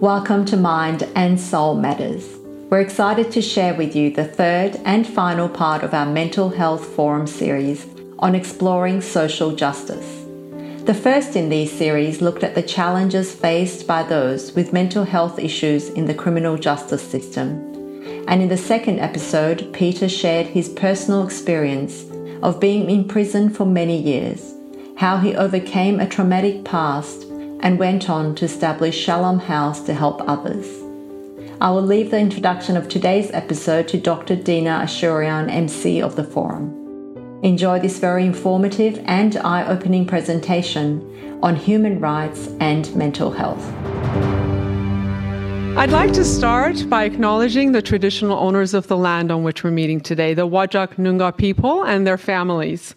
Welcome to Mind and Soul Matters. We're excited to share with you the third and final part of our Mental Health Forum series on exploring social justice. The first in these series looked at the challenges faced by those with mental health issues in the criminal justice system. And in the second episode, Peter shared his personal experience of being in prison for many years, how he overcame a traumatic past and went on to establish Shalom House to help others. I will leave the introduction of today's episode to Dr. Dina Ashurian, MC of the Forum. Enjoy this very informative and eye opening presentation on human rights and mental health. I'd like to start by acknowledging the traditional owners of the land on which we're meeting today, the Whadjuk Noongar people and their families,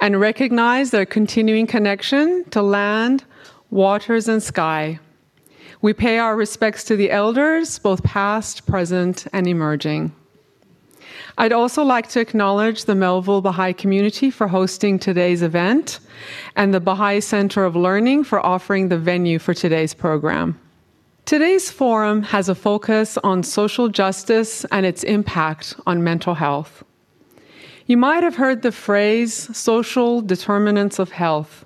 and recognize their continuing connection to land, waters, and sky. We pay our respects to the elders, both past, present, and emerging. I'd also like to acknowledge the Melville Baha'i community for hosting today's event and the Baha'i Center of Learning for offering the venue for today's program. Today's forum has a focus on social justice and its impact on mental health. You might have heard the phrase social determinants of health.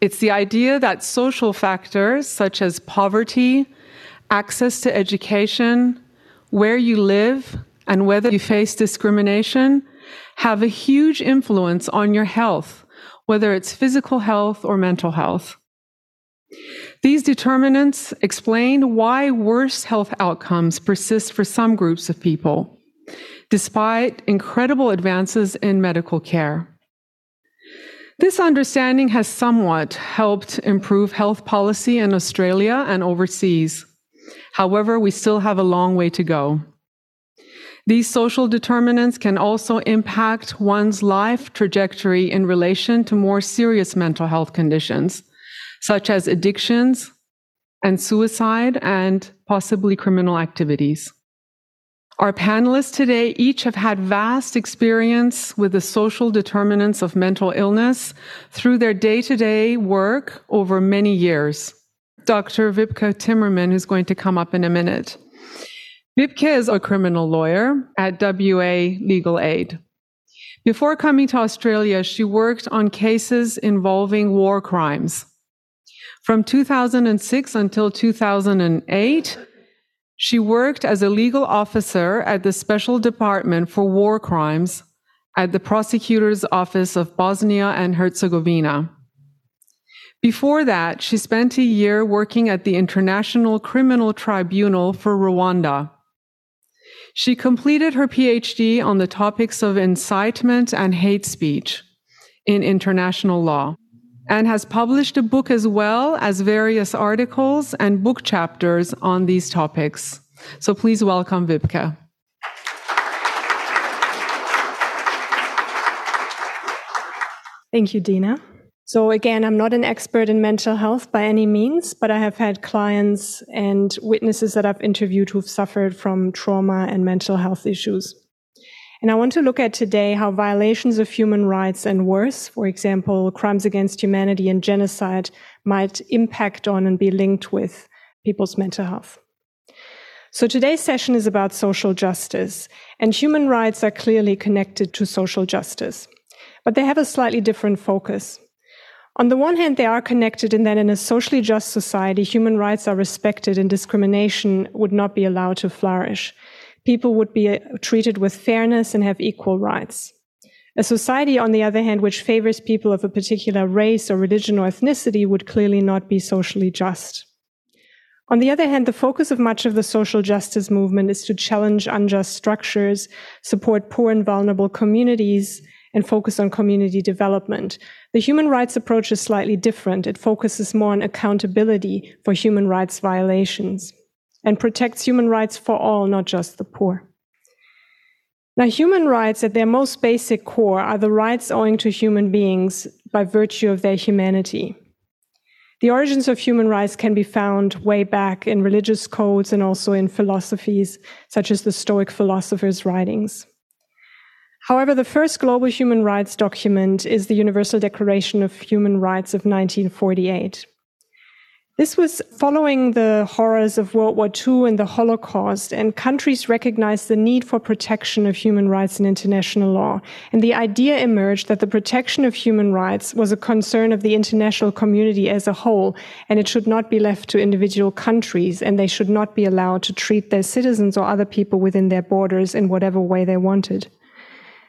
It's the idea that social factors such as poverty, access to education, where you live, and whether you face discrimination have a huge influence on your health, whether it's physical health or mental health. These determinants explain why worse health outcomes persist for some groups of people, despite incredible advances in medical care. This understanding has somewhat helped improve health policy in Australia and overseas. However, we still have a long way to go. These social determinants can also impact one's life trajectory in relation to more serious mental health conditions, such as addictions and suicide and possibly criminal activities. Our panelists today each have had vast experience with the social determinants of mental illness through their day to day work over many years. Dr. Wibke Timmerman, who's going to come up in a minute. Wibke is a criminal lawyer at WA Legal Aid. Before coming to Australia, she worked on cases involving war crimes. From 2006 until 2008, she worked as a legal officer at the Special Department for War Crimes at the Prosecutor's Office of Bosnia and Herzegovina. Before that, she spent a year working at the International Criminal Tribunal for Rwanda. She completed her PhD on the topics of incitement and hate speech in international law and has published a book as well as various articles and book chapters on these topics. So please welcome Wibke. Thank you, Dina. So again, I'm not an expert in mental health by any means, but I have had clients and witnesses that I've interviewed who've suffered from trauma and mental health issues. And I want to look at today how violations of human rights and worse, for example, crimes against humanity and genocide, might impact on and be linked with people's mental health. So today's session is about social justice, and human rights are clearly connected to social justice, but they have a slightly different focus. On the one hand, they are connected in that in a socially just society, human rights are respected and discrimination would not be allowed to flourish people would be uh, treated with fairness and have equal rights. A society, on the other hand, which favors people of a particular race or religion or ethnicity would clearly not be socially just. On the other hand, the focus of much of the social justice movement is to challenge unjust structures, support poor and vulnerable communities, and focus on community development. The human rights approach is slightly different. It focuses more on accountability for human rights violations and protects human rights for all, not just the poor. Now, human rights at their most basic core are the rights owing to human beings by virtue of their humanity. The origins of human rights can be found way back in religious codes and also in philosophies, such as the Stoic philosophers' writings. However, the first global human rights document is the Universal Declaration of Human Rights of 1948. This was following the horrors of World War II and the Holocaust, and countries recognized the need for protection of human rights in international law. And the idea emerged that the protection of human rights was a concern of the international community as a whole, and it should not be left to individual countries, and they should not be allowed to treat their citizens or other people within their borders in whatever way they wanted.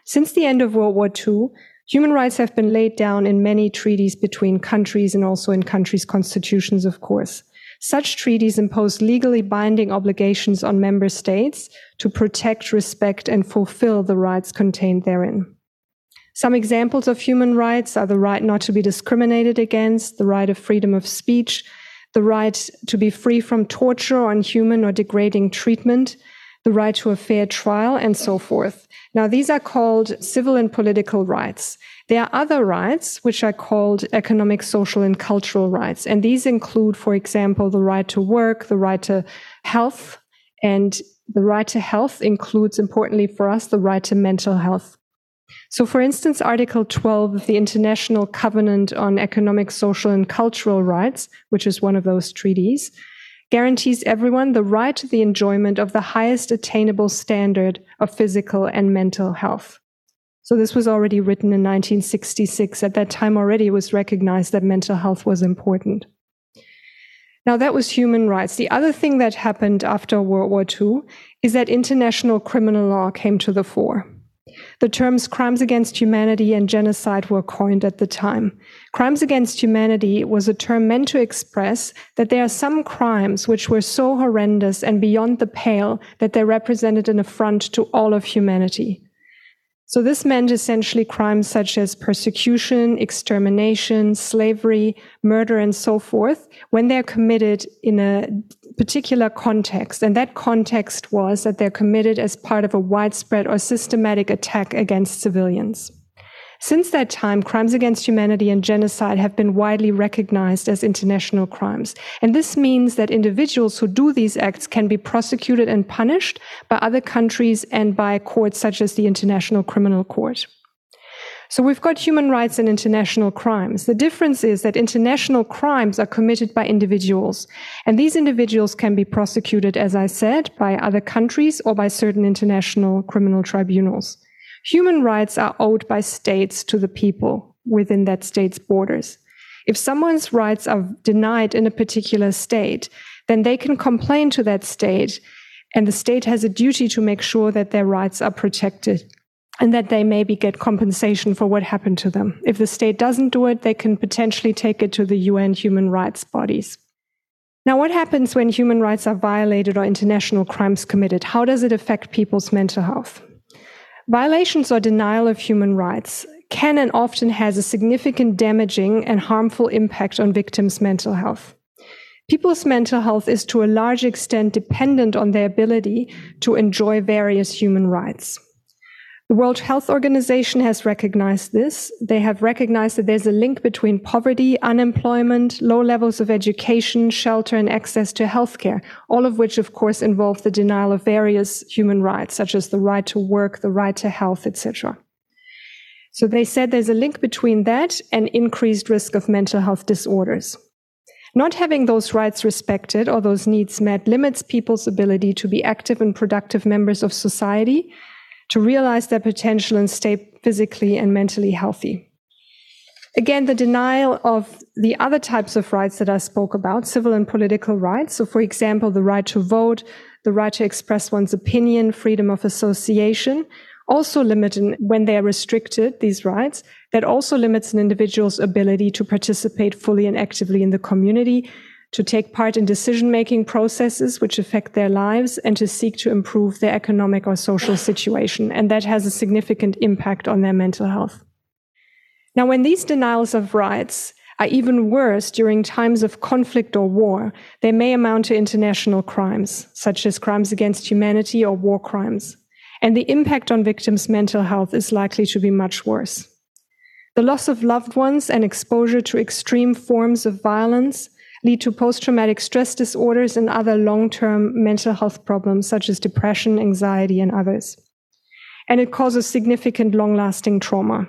Since the end of World War II, Human rights have been laid down in many treaties between countries and also in countries' constitutions, of course. Such treaties impose legally binding obligations on member states to protect, respect, and fulfill the rights contained therein. Some examples of human rights are the right not to be discriminated against, the right of freedom of speech, the right to be free from torture or inhuman or degrading treatment, the right to a fair trial, and so forth. Now, these are called civil and political rights. There are other rights, which are called economic, social, and cultural rights. And these include, for example, the right to work, the right to health, and the right to health includes, importantly for us, the right to mental health. So, for instance, Article 12 of the International Covenant on Economic, Social, and Cultural Rights, which is one of those treaties, guarantees everyone the right to the enjoyment of the highest attainable standard of physical and mental health. So this was already written in 1966. At that time already it was recognized that mental health was important. Now that was human rights. The other thing that happened after World War II is that international criminal law came to the fore. The terms crimes against humanity and genocide were coined at the time. Crimes against humanity was a term meant to express that there are some crimes which were so horrendous and beyond the pale that they represented an affront to all of humanity. So this meant essentially crimes such as persecution, extermination, slavery, murder, and so forth, when they're committed in a particular context. And that context was that they're committed as part of a widespread or systematic attack against civilians. Since that time, crimes against humanity and genocide have been widely recognized as international crimes. And this means that individuals who do these acts can be prosecuted and punished by other countries and by courts such as the International Criminal Court. So we've got human rights and international crimes. The difference is that international crimes are committed by individuals. And these individuals can be prosecuted, as I said, by other countries or by certain international criminal tribunals. Human rights are owed by states to the people within that state's borders. If someone's rights are denied in a particular state, then they can complain to that state, and the state has a duty to make sure that their rights are protected and that they maybe get compensation for what happened to them. If the state doesn't do it, they can potentially take it to the UN human rights bodies. Now, what happens when human rights are violated or international crimes committed? How does it affect people's mental health? Violations or denial of human rights can and often has a significant damaging and harmful impact on victims' mental health. People's mental health is to a large extent dependent on their ability to enjoy various human rights. The World Health Organization has recognized this. They have recognized that there's a link between poverty, unemployment, low levels of education, shelter, and access to healthcare, all of which, of course, involve the denial of various human rights, such as the right to work, the right to health, etc. So they said there's a link between that and increased risk of mental health disorders. Not having those rights respected or those needs met limits people's ability to be active and productive members of society to realize their potential and stay physically and mentally healthy. Again, the denial of the other types of rights that I spoke about, civil and political rights. So, for example, the right to vote, the right to express one's opinion, freedom of association, also limit when they are restricted, these rights, that also limits an individual's ability to participate fully and actively in the community, to take part in decision making processes which affect their lives and to seek to improve their economic or social situation. And that has a significant impact on their mental health. Now, when these denials of rights are even worse during times of conflict or war, they may amount to international crimes, such as crimes against humanity or war crimes. And the impact on victims' mental health is likely to be much worse. The loss of loved ones and exposure to extreme forms of violence lead to post traumatic stress disorders and other long term mental health problems such as depression, anxiety, and others. And it causes significant long lasting trauma.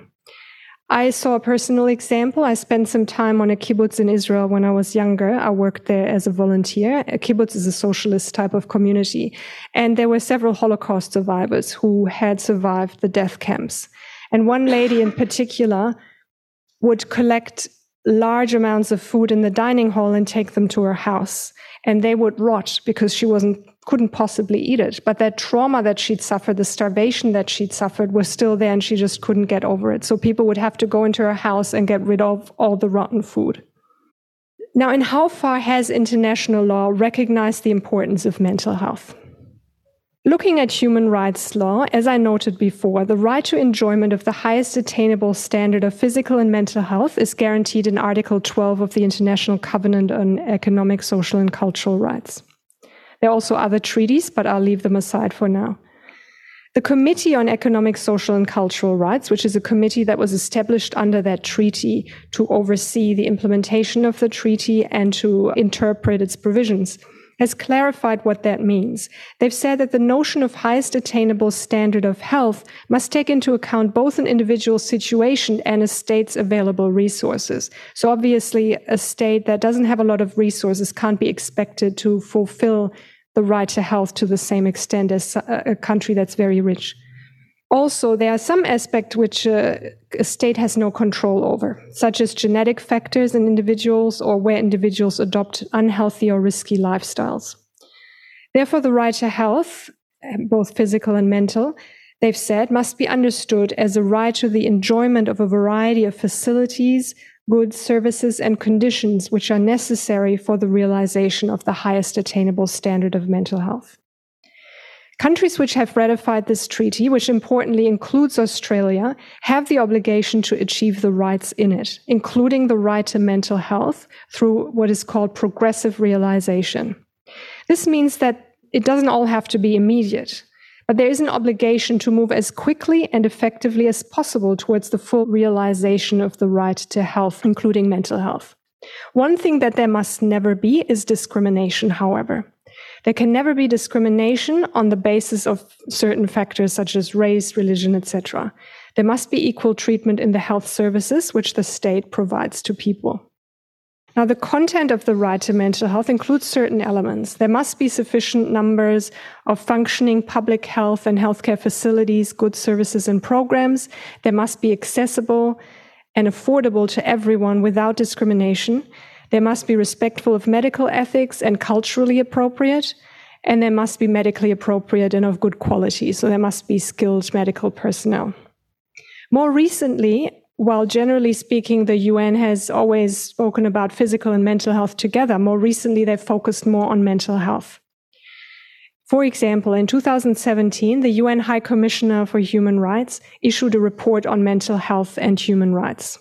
I saw a personal example. I spent some time on a kibbutz in Israel when I was younger. I worked there as a volunteer. A kibbutz is a socialist type of community. And there were several Holocaust survivors who had survived the death camps. And one lady in particular would collect large amounts of food in the dining hall and take them to her house. And they would rot because she wasn't couldn't possibly eat it. But that trauma that she'd suffered, the starvation that she'd suffered was still there and she just couldn't get over it. So people would have to go into her house and get rid of all the rotten food. Now, in how far has international law recognized the importance of mental health? Looking at human rights law, as I noted before, the right to enjoyment of the highest attainable standard of physical and mental health is guaranteed in Article 12 of the International Covenant on Economic, Social, and Cultural Rights. There are also other treaties, but I'll leave them aside for now. The Committee on Economic, Social, and Cultural Rights, which is a committee that was established under that treaty to oversee the implementation of the treaty and to interpret its provisions, has clarified what that means. They've said that the notion of highest attainable standard of health must take into account both an individual's situation and a state's available resources. So obviously, a state that doesn't have a lot of resources can't be expected to fulfill the right to health to the same extent as uh, a country that's very rich. Also, there are some aspects which uh, a state has no control over, such as genetic factors in individuals or where individuals adopt unhealthy or risky lifestyles. Therefore, the right to health, both physical and mental, they've said, must be understood as a right to the enjoyment of a variety of facilities, goods, services, and conditions which are necessary for the realization of the highest attainable standard of mental health. Countries which have ratified this treaty, which importantly includes Australia, have the obligation to achieve the rights in it, including the right to mental health through what is called progressive realization. This means that it doesn't all have to be immediate, but there is an obligation to move as quickly and effectively as possible towards the full realization of the right to health, including mental health. One thing that there must never be is discrimination, however. There can never be discrimination on the basis of certain factors such as race, religion, etc. There must be equal treatment in the health services which the state provides to people. Now, the content of the right to mental health includes certain elements. There must be sufficient numbers of functioning public health and healthcare facilities, good services, and programs. There must be accessible and affordable to everyone without discrimination. They must be respectful of medical ethics and culturally appropriate, and they must be medically appropriate and of good quality. So there must be skilled medical personnel. More recently, while generally speaking, the UN has always spoken about physical and mental health together, more recently they've focused more on mental health. For example, in 2017, the UN High Commissioner for Human Rights issued a report on mental health and human rights.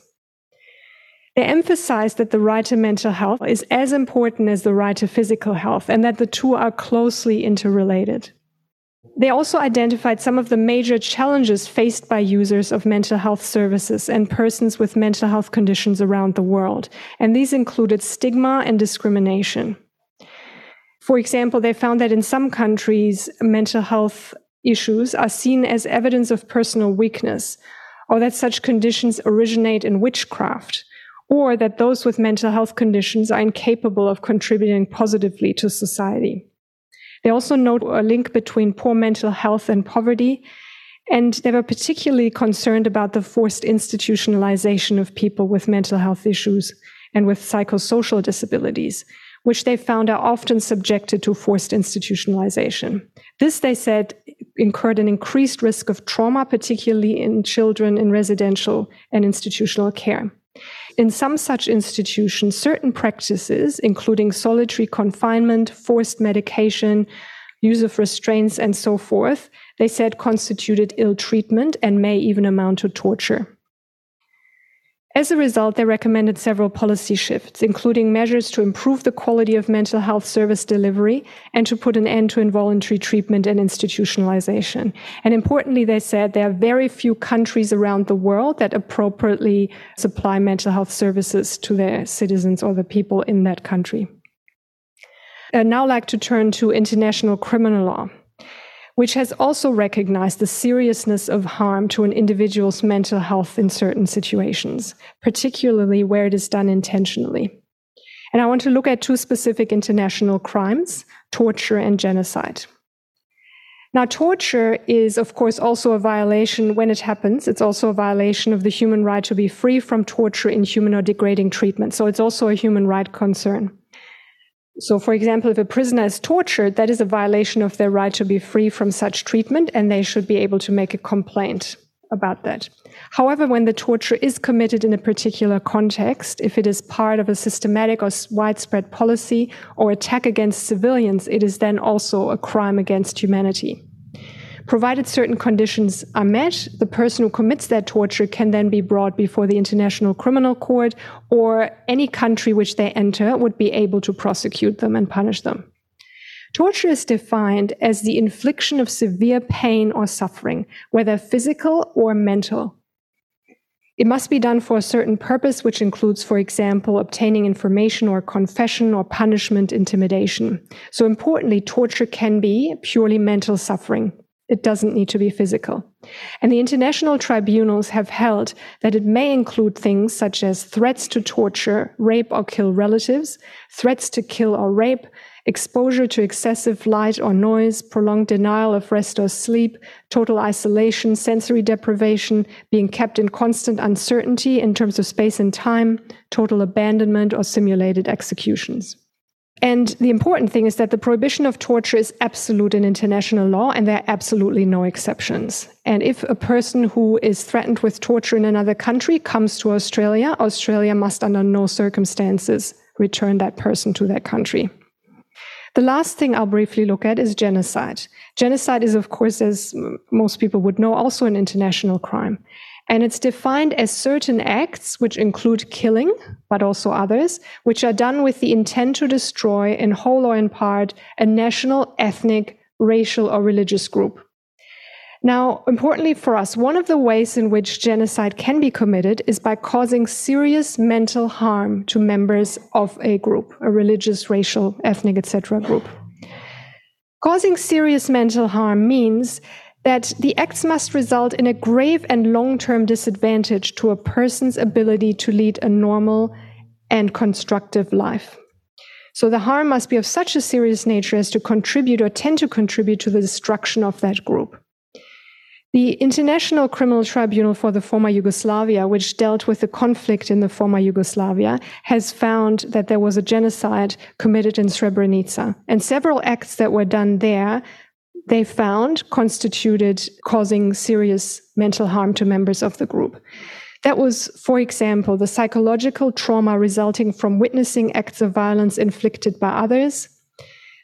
They emphasize that the right to mental health is as important as the right to physical health and that the two are closely interrelated. They also identified some of the major challenges faced by users of mental health services and persons with mental health conditions around the world. And these included stigma and discrimination. For example, they found that in some countries, mental health issues are seen as evidence of personal weakness, or that such conditions originate in witchcraft, or that those with mental health conditions are incapable of contributing positively to society. They also note a link between poor mental health and poverty, and they were particularly concerned about the forced institutionalization of people with mental health issues and with psychosocial disabilities, which they found are often subjected to forced institutionalization. This, they said, incurred an increased risk of trauma, particularly in children in residential and institutional care. In some such institutions, certain practices, including solitary confinement, forced medication, use of restraints, and so forth, they said constituted ill treatment and may even amount to torture. As a result, they recommended several policy shifts, including measures to improve the quality of mental health service delivery and to put an end to involuntary treatment and institutionalization. And importantly, they said there are very few countries around the world that appropriately supply mental health services to their citizens or the people in that country. I'd now like to turn to international criminal law. Which has also recognized the seriousness of harm to an individual's mental health in certain situations, particularly where it is done intentionally. And I want to look at two specific international crimes torture and genocide. Now, torture is, of course, also a violation when it happens. It's also a violation of the human right to be free from torture, inhuman, or degrading treatment. So it's also a human right concern. So, for example, if a prisoner is tortured, that is a violation of their right to be free from such treatment, and they should be able to make a complaint about that. However, when the torture is committed in a particular context, if it is part of a systematic or widespread policy or attack against civilians, it is then also a crime against humanity. Provided certain conditions are met, the person who commits that torture can then be brought before the International Criminal Court or any country which they enter would be able to prosecute them and punish them. Torture is defined as the infliction of severe pain or suffering, whether physical or mental. It must be done for a certain purpose, which includes, for example, obtaining information or confession or punishment, intimidation. So importantly, torture can be purely mental suffering. It doesn't need to be physical. And the international tribunals have held that it may include things such as threats to torture, rape or kill relatives, threats to kill or rape, exposure to excessive light or noise, prolonged denial of rest or sleep, total isolation, sensory deprivation, being kept in constant uncertainty in terms of space and time, total abandonment, or simulated executions. And the important thing is that the prohibition of torture is absolute in international law, and there are absolutely no exceptions. And if a person who is threatened with torture in another country comes to Australia, Australia must, under no circumstances, return that person to that country. The last thing I'll briefly look at is genocide. Genocide is, of course, as most people would know, also an international crime. And it's defined as certain acts, which include killing, but also others, which are done with the intent to destroy, in whole or in part, a national, ethnic, racial, or religious group. Now, importantly for us, one of the ways in which genocide can be committed is by causing serious mental harm to members of a group, a religious, racial, ethnic, etc. group. Causing serious mental harm means that the acts must result in a grave and long term disadvantage to a person's ability to lead a normal and constructive life. So the harm must be of such a serious nature as to contribute or tend to contribute to the destruction of that group. The International Criminal Tribunal for the former Yugoslavia, which dealt with the conflict in the former Yugoslavia, has found that there was a genocide committed in Srebrenica. And several acts that were done there they found constituted causing serious mental harm to members of the group. That was, for example, the psychological trauma resulting from witnessing acts of violence inflicted by others,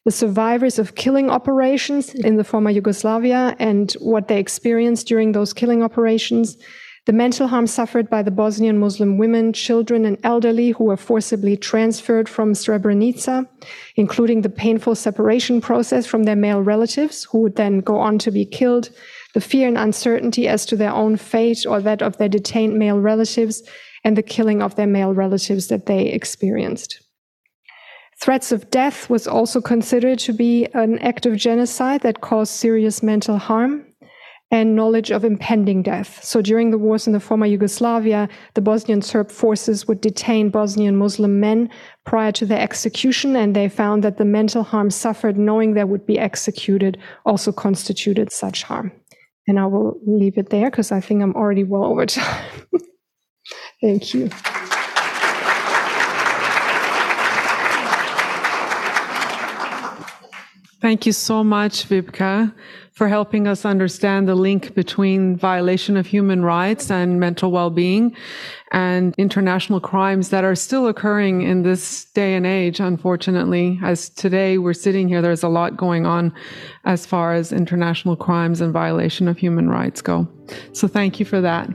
the survivors of killing operations in the former Yugoslavia and what they experienced during those killing operations, the mental harm suffered by the Bosnian Muslim women, children, and elderly who were forcibly transferred from Srebrenica, including the painful separation process from their male relatives, who would then go on to be killed, the fear and uncertainty as to their own fate or that of their detained male relatives, and the killing of their male relatives that they experienced. Threats of death was also considered to be an act of genocide that caused serious mental harm and knowledge of impending death. So during the wars in the former Yugoslavia, the Bosnian Serb forces would detain Bosnian Muslim men prior to their execution, and they found that the mental harm suffered knowing they would be executed also constituted such harm. And I will leave it there because I think I'm already well over time. Thank you. Thank you so much, Wibke for helping us understand the link between violation of human rights and mental well-being and international crimes that are still occurring in this day and age, unfortunately. As today we're sitting here, there's a lot going on as far as international crimes and violation of human rights go. So thank you for that.